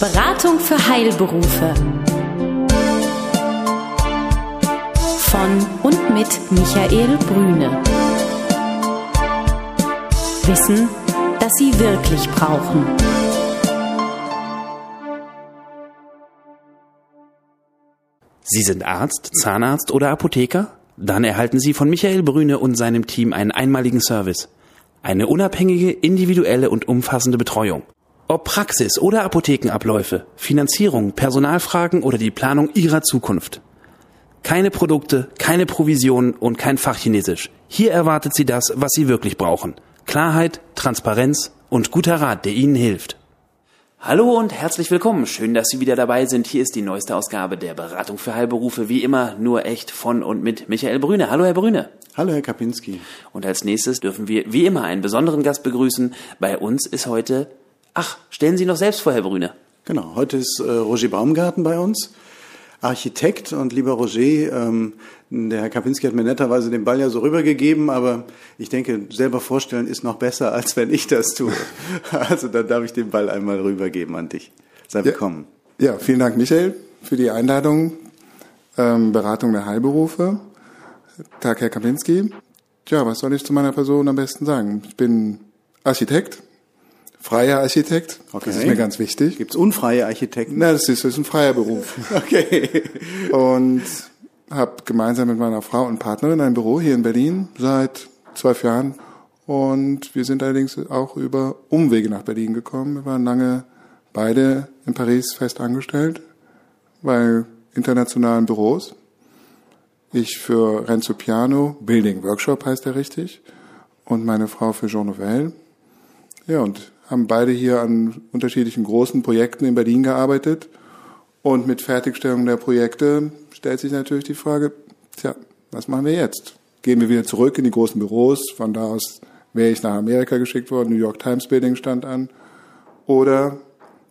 Beratung für Heilberufe. Von und mit Michael Brüne. Wissen, das Sie wirklich brauchen. Sie sind Arzt, Zahnarzt oder Apotheker? Dann erhalten Sie von Michael Brüne und seinem Team einen einmaligen Service. Eine unabhängige, individuelle und umfassende Betreuung. Ob Praxis oder Apothekenabläufe, Finanzierung, Personalfragen oder die Planung Ihrer Zukunft. Keine Produkte, keine Provisionen und kein Fachchinesisch. Hier erwartet Sie das, was Sie wirklich brauchen. Klarheit, Transparenz und guter Rat, der Ihnen hilft. Hallo und herzlich willkommen. Schön, dass Sie wieder dabei sind. Hier ist die neueste Ausgabe der Beratung für Heilberufe. Wie immer nur echt von und mit Michael Brüne. Hallo, Herr Brüne. Hallo, Herr Kapinski. Und als nächstes dürfen wir wie immer einen besonderen Gast begrüßen. Bei uns ist heute, ach, stellen Sie noch selbst vor, Herr Brüne. Genau, heute ist äh, Roger Baumgarten bei uns. Architekt und lieber Roger, ähm, der Herr Kapinski hat mir netterweise den Ball ja so rübergegeben, aber ich denke, selber vorstellen ist noch besser, als wenn ich das tue. Also dann darf ich den Ball einmal rübergeben an dich. Sei willkommen. Ja, ja vielen Dank, Michael, für die Einladung. Ähm, Beratung der Heilberufe. Tag, Herr Kapinski. Tja, was soll ich zu meiner Person am besten sagen? Ich bin Architekt, freier Architekt. Okay. Das ist mir ganz wichtig. Gibt es unfreie Architekten? Na, das ist, das ist ein freier Beruf. okay. Und habe gemeinsam mit meiner Frau und Partnerin ein Büro hier in Berlin seit zwölf Jahren. Und wir sind allerdings auch über Umwege nach Berlin gekommen. Wir waren lange beide in Paris fest angestellt, bei internationalen Büros. Ich für Renzo Piano, Building Workshop heißt er richtig, und meine Frau für Jean Nouvel. Ja, und haben beide hier an unterschiedlichen großen Projekten in Berlin gearbeitet. Und mit Fertigstellung der Projekte stellt sich natürlich die Frage, tja, was machen wir jetzt? Gehen wir wieder zurück in die großen Büros? Von da aus wäre ich nach Amerika geschickt worden, New York Times Building stand an. Oder,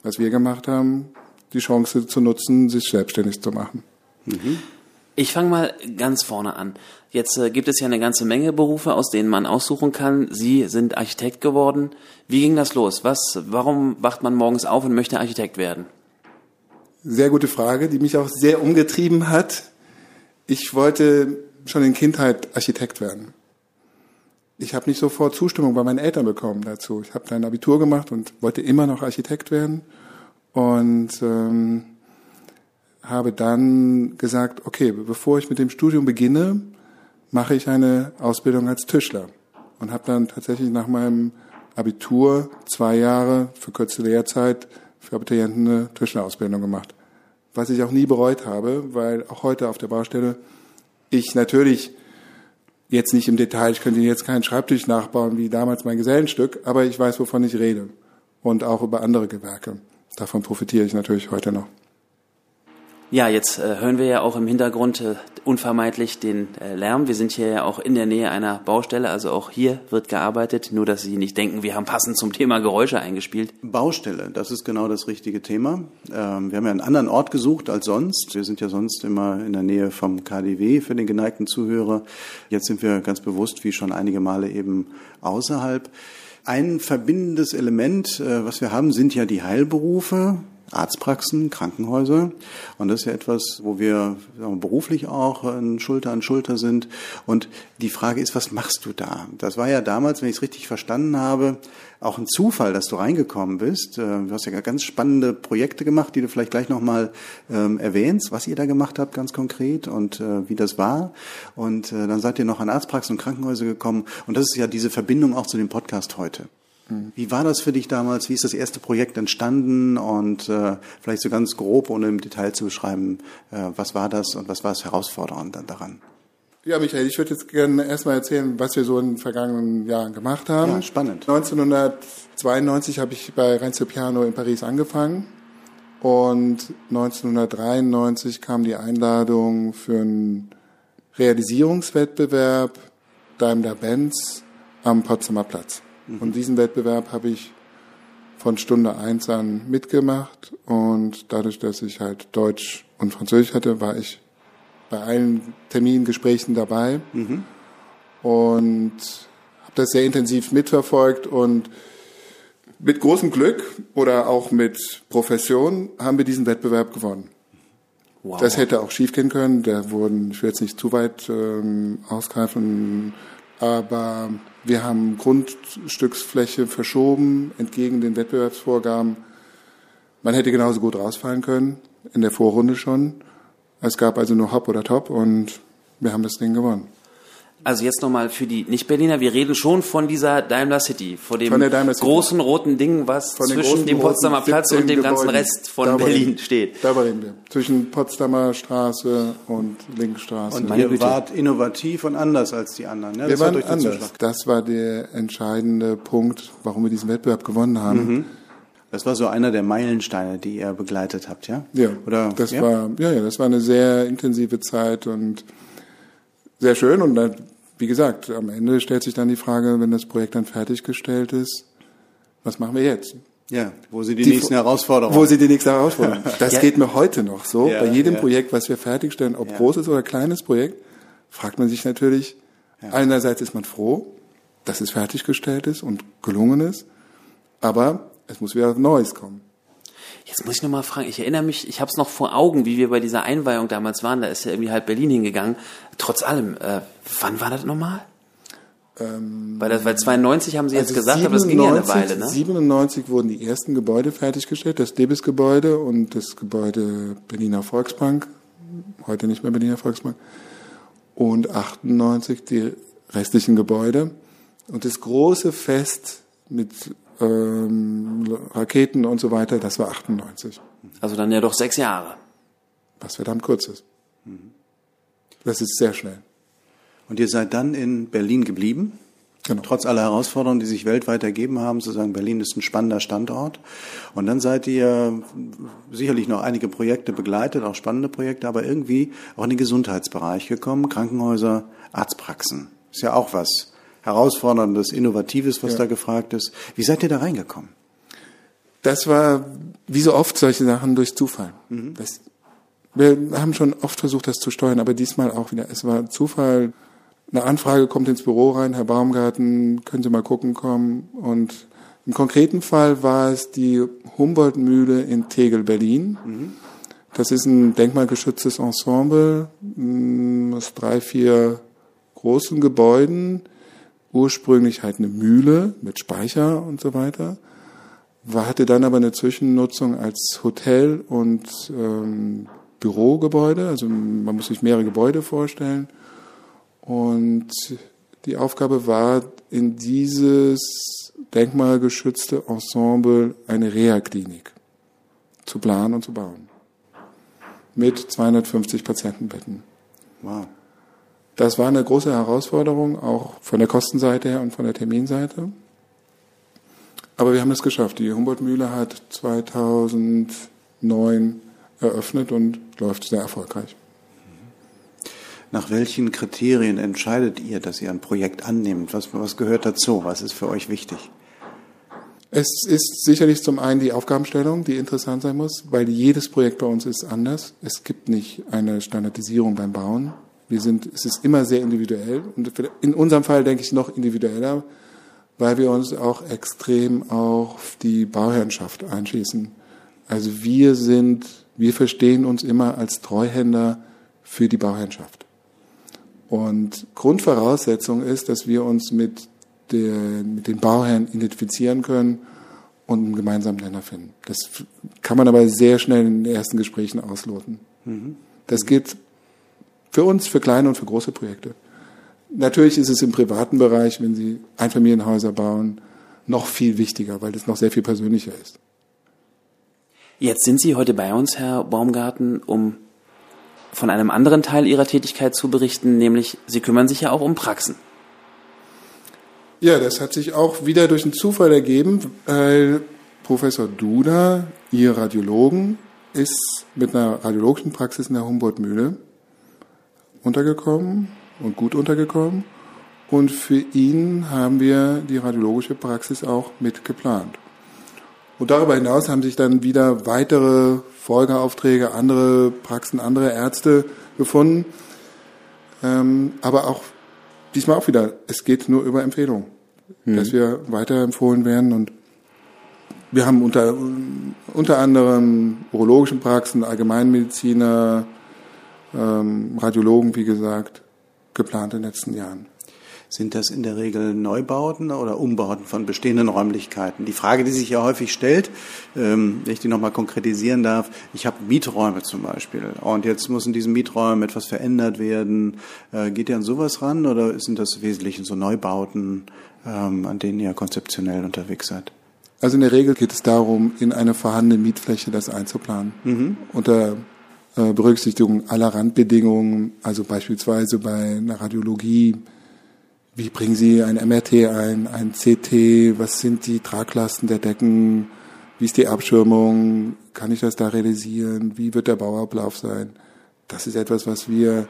was wir gemacht haben, die Chance zu nutzen, sich selbstständig zu machen. Mhm. Ich fange mal ganz vorne an. Jetzt äh, gibt es ja eine ganze Menge Berufe, aus denen man aussuchen kann. Sie sind Architekt geworden. Wie ging das los? Was, warum wacht man morgens auf und möchte Architekt werden? Sehr gute Frage, die mich auch sehr umgetrieben hat. Ich wollte schon in Kindheit Architekt werden. Ich habe nicht sofort Zustimmung bei meinen Eltern bekommen dazu. Ich habe dann Abitur gemacht und wollte immer noch Architekt werden. Und ähm, habe dann gesagt, okay, bevor ich mit dem Studium beginne, mache ich eine Ausbildung als Tischler und habe dann tatsächlich nach meinem Abitur zwei Jahre für kurze Lehrzeit für Abiturienten eine Tischlerausbildung gemacht. Was ich auch nie bereut habe, weil auch heute auf der Baustelle ich natürlich jetzt nicht im Detail, ich könnte jetzt keinen Schreibtisch nachbauen wie damals mein Gesellenstück, aber ich weiß, wovon ich rede. Und auch über andere Gewerke. Davon profitiere ich natürlich heute noch. Ja, jetzt äh, hören wir ja auch im Hintergrund äh, unvermeidlich den äh, Lärm. Wir sind hier ja auch in der Nähe einer Baustelle, also auch hier wird gearbeitet, nur dass Sie nicht denken, wir haben passend zum Thema Geräusche eingespielt. Baustelle, das ist genau das richtige Thema. Ähm, wir haben ja einen anderen Ort gesucht als sonst. Wir sind ja sonst immer in der Nähe vom KDW für den geneigten Zuhörer. Jetzt sind wir ganz bewusst, wie schon einige Male eben außerhalb. Ein verbindendes Element, äh, was wir haben, sind ja die Heilberufe. Arztpraxen, Krankenhäuser. Und das ist ja etwas, wo wir, wir beruflich auch Schulter an Schulter sind. Und die Frage ist, was machst du da? Das war ja damals, wenn ich es richtig verstanden habe, auch ein Zufall, dass du reingekommen bist. Äh, du hast ja ganz spannende Projekte gemacht, die du vielleicht gleich nochmal ähm, erwähnst, was ihr da gemacht habt ganz konkret und äh, wie das war. Und äh, dann seid ihr noch an Arztpraxen und Krankenhäuser gekommen. Und das ist ja diese Verbindung auch zu dem Podcast heute. Wie war das für dich damals? Wie ist das erste Projekt entstanden? Und äh, vielleicht so ganz grob, ohne im Detail zu beschreiben, äh, was war das und was war das herausfordernd daran? Ja, Michael, ich würde jetzt gerne erstmal erzählen, was wir so in den vergangenen Jahren gemacht haben. Ja, spannend. 1992 habe ich bei Renzo Piano in Paris angefangen und 1993 kam die Einladung für einen Realisierungswettbewerb Daimler-Benz am Potsdamer Platz. Und diesen Wettbewerb habe ich von Stunde eins an mitgemacht und dadurch, dass ich halt Deutsch und Französisch hatte, war ich bei allen Termingesprächen dabei mhm. und habe das sehr intensiv mitverfolgt und Mit großem Glück oder auch mit Profession haben wir diesen Wettbewerb gewonnen. Wow. Das hätte auch schiefgehen können. Da wurden, ich will jetzt nicht zu weit ähm, ausgreifen, aber wir haben Grundstücksfläche verschoben entgegen den Wettbewerbsvorgaben. Man hätte genauso gut rausfallen können, in der Vorrunde schon. Es gab also nur Hop oder Top und wir haben das Ding gewonnen. Also jetzt nochmal für die Nicht-Berliner, wir reden schon von dieser Daimler City, vor dem großen roten Ding, was von zwischen dem Potsdamer Platz und dem ganzen Rest von Berlin reden, steht. Da reden wir. Zwischen Potsdamer Straße und Linkstraße. Und Meine ihr Güte. wart innovativ und anders als die anderen. Ne? Wir das waren anders. Das war der entscheidende Punkt, warum wir diesen Wettbewerb gewonnen haben. Mhm. Das war so einer der Meilensteine, die ihr begleitet habt, ja? Ja. Oder, das ja? war, ja, ja, das war eine sehr intensive Zeit und sehr schön und dann, wie gesagt, am Ende stellt sich dann die Frage, wenn das Projekt dann fertiggestellt ist, was machen wir jetzt? Ja, wo sind die, die nächsten Herausforderungen? Wo sind die nächsten Herausforderungen? Das ja. geht mir heute noch so. Ja, Bei jedem ja. Projekt, was wir fertigstellen, ob großes oder kleines Projekt, fragt man sich natürlich, einerseits ist man froh, dass es fertiggestellt ist und gelungen ist, aber es muss wieder Neues kommen. Jetzt muss ich nochmal fragen, ich erinnere mich, ich habe es noch vor Augen, wie wir bei dieser Einweihung damals waren, da ist ja irgendwie halb Berlin hingegangen. Trotz allem, äh, wann war das nochmal? Ähm, weil, das, weil 92 haben Sie jetzt also gesagt, 97, aber das ging ja eine Weile, ne? 97 wurden die ersten Gebäude fertiggestellt, das Debis-Gebäude und das Gebäude Berliner Volksbank, heute nicht mehr Berliner Volksbank, und 98 die restlichen Gebäude. Und das große Fest mit ähm, Raketen und so weiter, das war 98. Also dann ja doch sechs Jahre. Was verdammt kurz ist. Das ist sehr schnell. Und ihr seid dann in Berlin geblieben? Genau. Trotz aller Herausforderungen, die sich weltweit ergeben haben, zu sagen, Berlin ist ein spannender Standort. Und dann seid ihr sicherlich noch einige Projekte begleitet, auch spannende Projekte, aber irgendwie auch in den Gesundheitsbereich gekommen, Krankenhäuser, Arztpraxen. Ist ja auch was Herausforderndes, Innovatives, was ja. da gefragt ist. Wie seid ihr da reingekommen? Das war, wie so oft solche Sachen, durch Zufall. Mhm. Das, wir haben schon oft versucht, das zu steuern, aber diesmal auch wieder. Es war Zufall. Eine Anfrage kommt ins Büro rein, Herr Baumgarten, können Sie mal gucken kommen. Und im konkreten Fall war es die Humboldt-Mühle in Tegel, Berlin. Mhm. Das ist ein denkmalgeschütztes Ensemble mm, aus drei, vier großen Gebäuden, ursprünglich halt eine Mühle mit Speicher und so weiter, war, hatte dann aber eine Zwischennutzung als Hotel und ähm, Bürogebäude, also man muss sich mehrere Gebäude vorstellen. Und die Aufgabe war, in dieses denkmalgeschützte Ensemble eine Reha-Klinik zu planen und zu bauen. Mit 250 Patientenbetten. Wow. Das war eine große Herausforderung, auch von der Kostenseite her und von der Terminseite. Aber wir haben es geschafft. Die Humboldt-Mühle hat 2009 eröffnet und läuft sehr erfolgreich. Nach welchen Kriterien entscheidet ihr, dass ihr ein Projekt annimmt? Was, was gehört dazu? Was ist für euch wichtig? Es ist sicherlich zum einen die Aufgabenstellung, die interessant sein muss, weil jedes Projekt bei uns ist anders. Es gibt nicht eine Standardisierung beim Bauen. Wir sind, es ist immer sehr individuell und in unserem Fall denke ich noch individueller, weil wir uns auch extrem auf die Bauherrschaft einschließen. Also wir sind, wir verstehen uns immer als Treuhänder für die Bauherrschaft. Und Grundvoraussetzung ist, dass wir uns mit, der, mit den Bauherren identifizieren können und einen gemeinsamen Nenner finden. Das kann man aber sehr schnell in den ersten Gesprächen ausloten. Mhm. Das geht für uns, für kleine und für große Projekte. Natürlich ist es im privaten Bereich, wenn Sie Einfamilienhäuser bauen, noch viel wichtiger, weil das noch sehr viel persönlicher ist. Jetzt sind Sie heute bei uns, Herr Baumgarten, um von einem anderen Teil Ihrer Tätigkeit zu berichten, nämlich Sie kümmern sich ja auch um Praxen. Ja, das hat sich auch wieder durch einen Zufall ergeben, weil Professor Duda, Ihr Radiologen, ist mit einer radiologischen Praxis in der Humboldt-Mühle untergekommen und gut untergekommen. Und für ihn haben wir die radiologische Praxis auch mit geplant. Und darüber hinaus haben sich dann wieder weitere Folgeaufträge, andere Praxen, andere Ärzte gefunden. Ähm, aber auch diesmal auch wieder, es geht nur über Empfehlungen, mhm. dass wir weiterempfohlen werden und wir haben unter, unter anderem urologischen Praxen, Allgemeinmediziner, ähm, Radiologen, wie gesagt, geplant in den letzten Jahren. Sind das in der Regel Neubauten oder Umbauten von bestehenden Räumlichkeiten? Die Frage, die sich ja häufig stellt, ähm, wenn ich die nochmal konkretisieren darf, ich habe Mieträume zum Beispiel und jetzt muss in diesen Mieträumen etwas verändert werden. Äh, geht ihr an sowas ran oder sind das Wesentlichen so Neubauten, ähm, an denen ihr konzeptionell unterwegs seid? Also in der Regel geht es darum, in eine vorhandene Mietfläche das einzuplanen. Mhm. Unter Berücksichtigung aller Randbedingungen, also beispielsweise bei einer Radiologie, wie bringen Sie ein MRT ein, ein CT, was sind die Traglasten der Decken, wie ist die Abschirmung, kann ich das da realisieren, wie wird der Bauablauf sein. Das ist etwas, was wir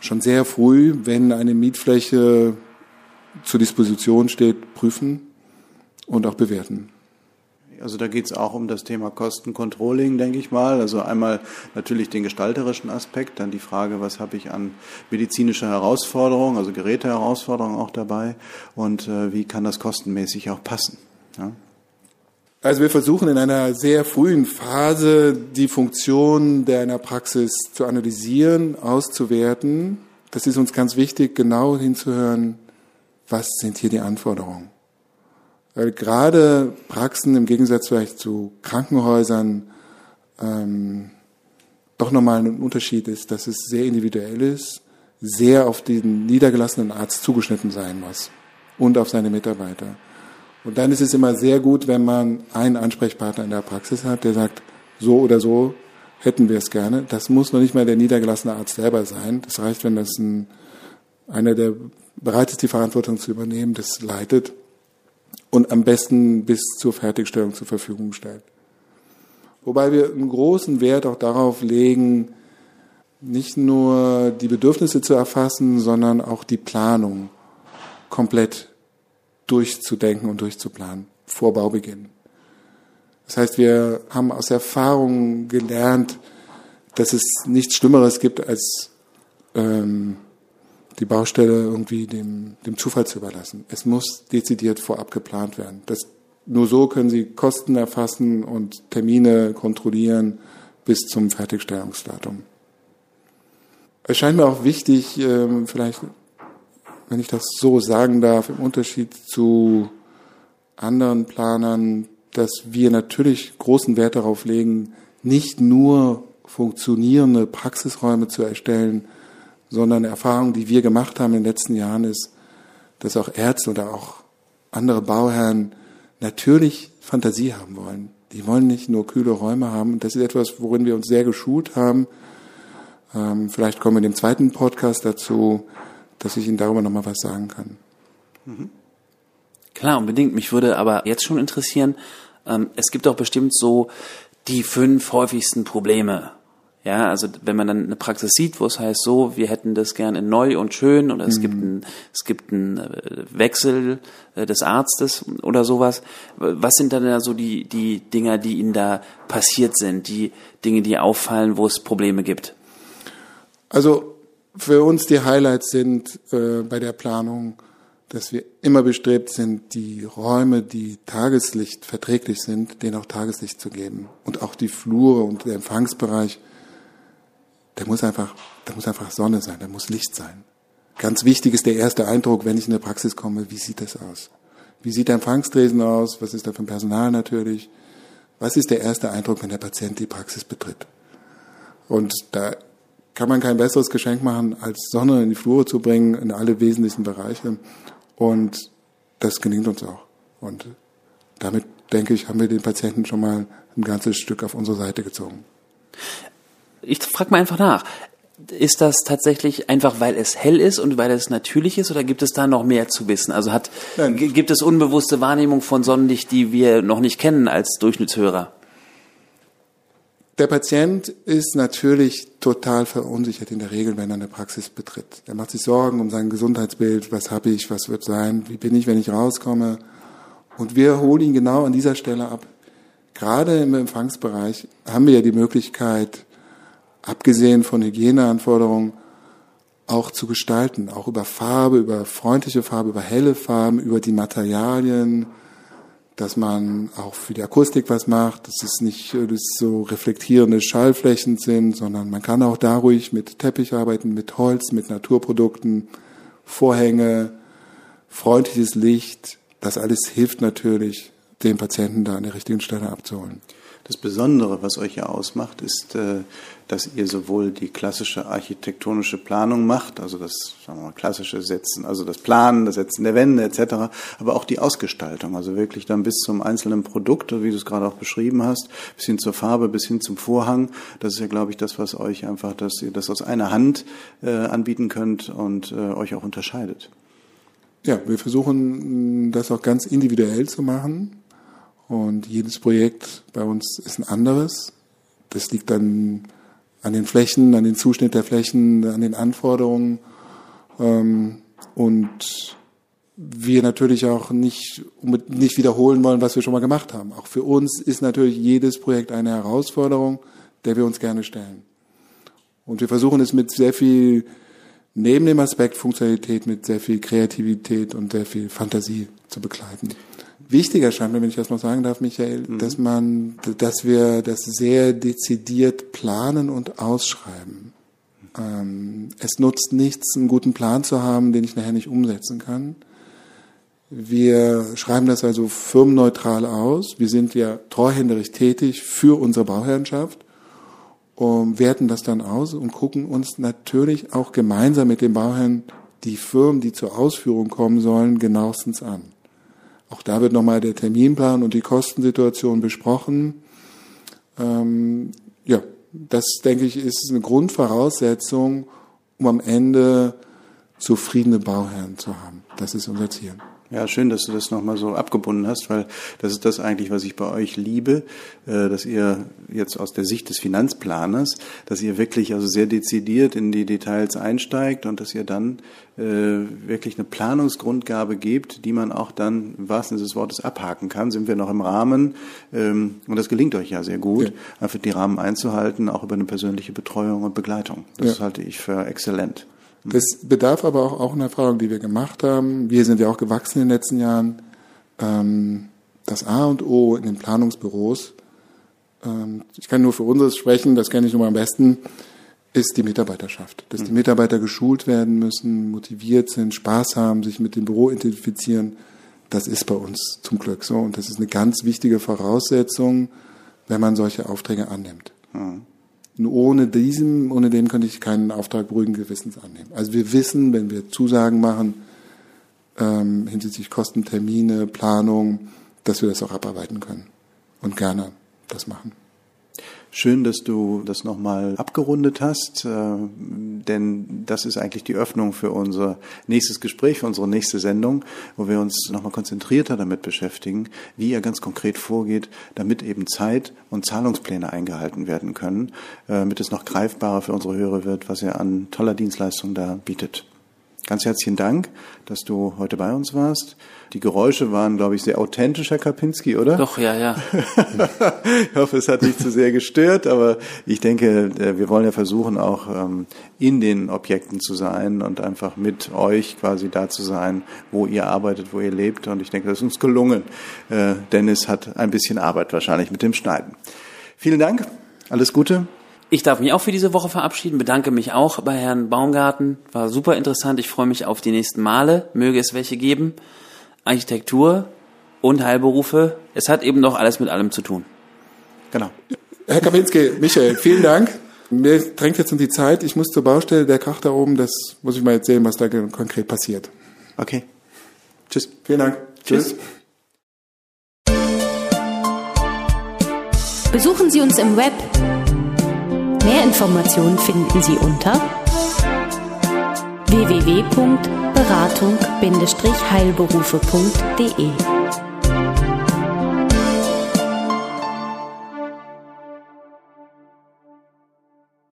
schon sehr früh, wenn eine Mietfläche zur Disposition steht, prüfen und auch bewerten. Also da geht es auch um das Thema Kostencontrolling, denke ich mal. Also einmal natürlich den gestalterischen Aspekt, dann die Frage, was habe ich an medizinischer Herausforderung, also Geräteherausforderung auch dabei und äh, wie kann das kostenmäßig auch passen. Ja? Also wir versuchen in einer sehr frühen Phase die Funktion der einer Praxis zu analysieren, auszuwerten. Das ist uns ganz wichtig, genau hinzuhören, was sind hier die Anforderungen. Weil gerade Praxen im Gegensatz vielleicht zu Krankenhäusern ähm, doch nochmal ein Unterschied ist, dass es sehr individuell ist, sehr auf den niedergelassenen Arzt zugeschnitten sein muss und auf seine Mitarbeiter. Und dann ist es immer sehr gut, wenn man einen Ansprechpartner in der Praxis hat, der sagt, so oder so hätten wir es gerne. Das muss noch nicht mal der niedergelassene Arzt selber sein. Das reicht, wenn das ein, einer, der bereit ist, die Verantwortung zu übernehmen, das leitet und am besten bis zur Fertigstellung zur Verfügung stellt. Wobei wir einen großen Wert auch darauf legen, nicht nur die Bedürfnisse zu erfassen, sondern auch die Planung komplett durchzudenken und durchzuplanen vor Baubeginn. Das heißt, wir haben aus Erfahrung gelernt, dass es nichts Schlimmeres gibt, als ähm, die Baustelle irgendwie dem, dem Zufall zu überlassen. Es muss dezidiert vorab geplant werden. Das, nur so können Sie Kosten erfassen und Termine kontrollieren bis zum Fertigstellungsdatum. Es scheint mir auch wichtig, ähm, vielleicht, wenn ich das so sagen darf, im Unterschied zu anderen Planern, dass wir natürlich großen Wert darauf legen, nicht nur funktionierende Praxisräume zu erstellen, sondern eine Erfahrung, die wir gemacht haben in den letzten Jahren, ist, dass auch Ärzte oder auch andere Bauherren natürlich Fantasie haben wollen. Die wollen nicht nur kühle Räume haben. Das ist etwas, worin wir uns sehr geschult haben. Ähm, vielleicht kommen wir in dem zweiten Podcast dazu, dass ich Ihnen darüber nochmal was sagen kann. Mhm. Klar, unbedingt. Mich würde aber jetzt schon interessieren, ähm, es gibt doch bestimmt so die fünf häufigsten Probleme ja, also wenn man dann eine Praxis sieht, wo es heißt so, wir hätten das gerne neu und schön oder es mhm. gibt einen, es gibt einen äh, Wechsel äh, des Arztes oder sowas. Was sind dann da so die, die Dinger, die Ihnen da passiert sind, die Dinge, die auffallen, wo es Probleme gibt? Also für uns die Highlights sind äh, bei der Planung, dass wir immer bestrebt sind, die Räume, die Tageslicht verträglich sind, denen auch Tageslicht zu geben. Und auch die Flure und der Empfangsbereich der muss einfach, da muss einfach Sonne sein, da muss Licht sein. Ganz wichtig ist der erste Eindruck, wenn ich in eine Praxis komme, wie sieht das aus? Wie sieht der Empfangstresen aus? Was ist da für ein Personal natürlich? Was ist der erste Eindruck, wenn der Patient die Praxis betritt? Und da kann man kein besseres Geschenk machen, als Sonne in die Flure zu bringen, in alle wesentlichen Bereiche. Und das gelingt uns auch. Und damit, denke ich, haben wir den Patienten schon mal ein ganzes Stück auf unsere Seite gezogen ich frage mal einfach nach. Ist das tatsächlich einfach, weil es hell ist und weil es natürlich ist, oder gibt es da noch mehr zu wissen? Also hat, gibt es unbewusste Wahrnehmung von Sonnenlicht, die wir noch nicht kennen als Durchschnittshörer? Der Patient ist natürlich total verunsichert in der Regel, wenn er eine Praxis betritt. Er macht sich Sorgen um sein Gesundheitsbild, was habe ich, was wird sein, wie bin ich, wenn ich rauskomme. Und wir holen ihn genau an dieser Stelle ab. Gerade im Empfangsbereich haben wir ja die Möglichkeit, abgesehen von Hygieneanforderungen, auch zu gestalten, auch über Farbe, über freundliche Farbe, über helle Farben, über die Materialien, dass man auch für die Akustik was macht, dass es nicht äh, dass so reflektierende Schallflächen sind, sondern man kann auch da ruhig mit Teppich arbeiten, mit Holz, mit Naturprodukten, Vorhänge, freundliches Licht. Das alles hilft natürlich, den Patienten da an der richtigen Stelle abzuholen. Das Besondere, was euch ja ausmacht, ist, äh, dass ihr sowohl die klassische architektonische Planung macht, also das sagen wir mal, klassische Setzen, also das Planen, das Setzen der Wände etc., aber auch die Ausgestaltung, also wirklich dann bis zum einzelnen Produkt, wie du es gerade auch beschrieben hast, bis hin zur Farbe, bis hin zum Vorhang. Das ist ja, glaube ich, das, was euch einfach, dass ihr das aus einer Hand äh, anbieten könnt und äh, euch auch unterscheidet. Ja, wir versuchen das auch ganz individuell zu machen. Und jedes Projekt bei uns ist ein anderes. Das liegt dann an den Flächen, an den Zuschnitt der Flächen, an den Anforderungen. Ähm, und wir natürlich auch nicht, nicht wiederholen wollen, was wir schon mal gemacht haben. Auch für uns ist natürlich jedes Projekt eine Herausforderung, der wir uns gerne stellen. Und wir versuchen es mit sehr viel, neben dem Aspekt Funktionalität, mit sehr viel Kreativität und sehr viel Fantasie zu begleiten wichtiger scheint mir, wenn ich das noch sagen darf, Michael, mhm. dass man, dass wir das sehr dezidiert planen und ausschreiben. Ähm, es nutzt nichts, einen guten Plan zu haben, den ich nachher nicht umsetzen kann. Wir schreiben das also firmenneutral aus. Wir sind ja treuhänderisch tätig für unsere Bauherrschaft und werten das dann aus und gucken uns natürlich auch gemeinsam mit den Bauherren die Firmen, die zur Ausführung kommen sollen, genauestens an. Auch da wird nochmal der Terminplan und die Kostensituation besprochen. Ähm, ja, das denke ich ist eine Grundvoraussetzung, um am Ende zufriedene Bauherren zu haben. Das ist unser Ziel. Ja, schön, dass du das nochmal so abgebunden hast, weil das ist das eigentlich, was ich bei euch liebe, äh, dass ihr jetzt aus der Sicht des Finanzplaners, dass ihr wirklich also sehr dezidiert in die Details einsteigt und dass ihr dann äh, wirklich eine Planungsgrundgabe gebt, die man auch dann im wahrsten Sinne des Wortes abhaken kann. Sind wir noch im Rahmen? Ähm, und das gelingt euch ja sehr gut, ja. einfach die Rahmen einzuhalten, auch über eine persönliche Betreuung und Begleitung. Das ja. halte ich für exzellent. Das bedarf aber auch, auch einer Erfahrung, die wir gemacht haben. Wir sind ja auch gewachsen in den letzten Jahren. Ähm, das A und O in den Planungsbüros, ähm, ich kann nur für unseres sprechen, das kenne ich nur am besten, ist die Mitarbeiterschaft. Dass die mhm. Mitarbeiter geschult werden müssen, motiviert sind, Spaß haben, sich mit dem Büro identifizieren. Das ist bei uns zum Glück so. Und das ist eine ganz wichtige Voraussetzung, wenn man solche Aufträge annimmt. Mhm. Und ohne diesem, ohne dem könnte ich keinen Auftrag beruhigen Gewissens annehmen. Also wir wissen, wenn wir Zusagen machen, ähm, hinsichtlich Kosten, Termine, Planung, dass wir das auch abarbeiten können und gerne das machen. Schön, dass du das nochmal abgerundet hast, äh, denn das ist eigentlich die Öffnung für unser nächstes Gespräch, für unsere nächste Sendung, wo wir uns nochmal konzentrierter damit beschäftigen, wie ihr ganz konkret vorgeht, damit eben Zeit und Zahlungspläne eingehalten werden können, äh, damit es noch greifbarer für unsere Hörer wird, was ihr an toller Dienstleistung da bietet. Ganz herzlichen Dank, dass du heute bei uns warst. Die Geräusche waren, glaube ich, sehr authentisch, Herr Kapinski, oder? Doch, ja, ja. ich hoffe, es hat nicht zu sehr gestört, aber ich denke, äh, wir wollen ja versuchen, auch ähm, in den Objekten zu sein und einfach mit euch quasi da zu sein, wo ihr arbeitet, wo ihr lebt. Und ich denke, das ist uns gelungen. Äh, Dennis hat ein bisschen Arbeit wahrscheinlich mit dem Schneiden. Vielen Dank. Alles Gute. Ich darf mich auch für diese Woche verabschieden, bedanke mich auch bei Herrn Baumgarten. War super interessant. Ich freue mich auf die nächsten Male. Möge es welche geben. Architektur und Heilberufe. Es hat eben doch alles mit allem zu tun. Genau. Herr Kaminski, Michael, vielen Dank. Mir drängt jetzt um die Zeit. Ich muss zur Baustelle, der Krach da oben, das muss ich mal jetzt sehen, was da konkret passiert. Okay. Tschüss. Vielen Dank. Tschüss. Besuchen Sie uns im Web. Mehr Informationen finden Sie unter www.beratung-heilberufe.de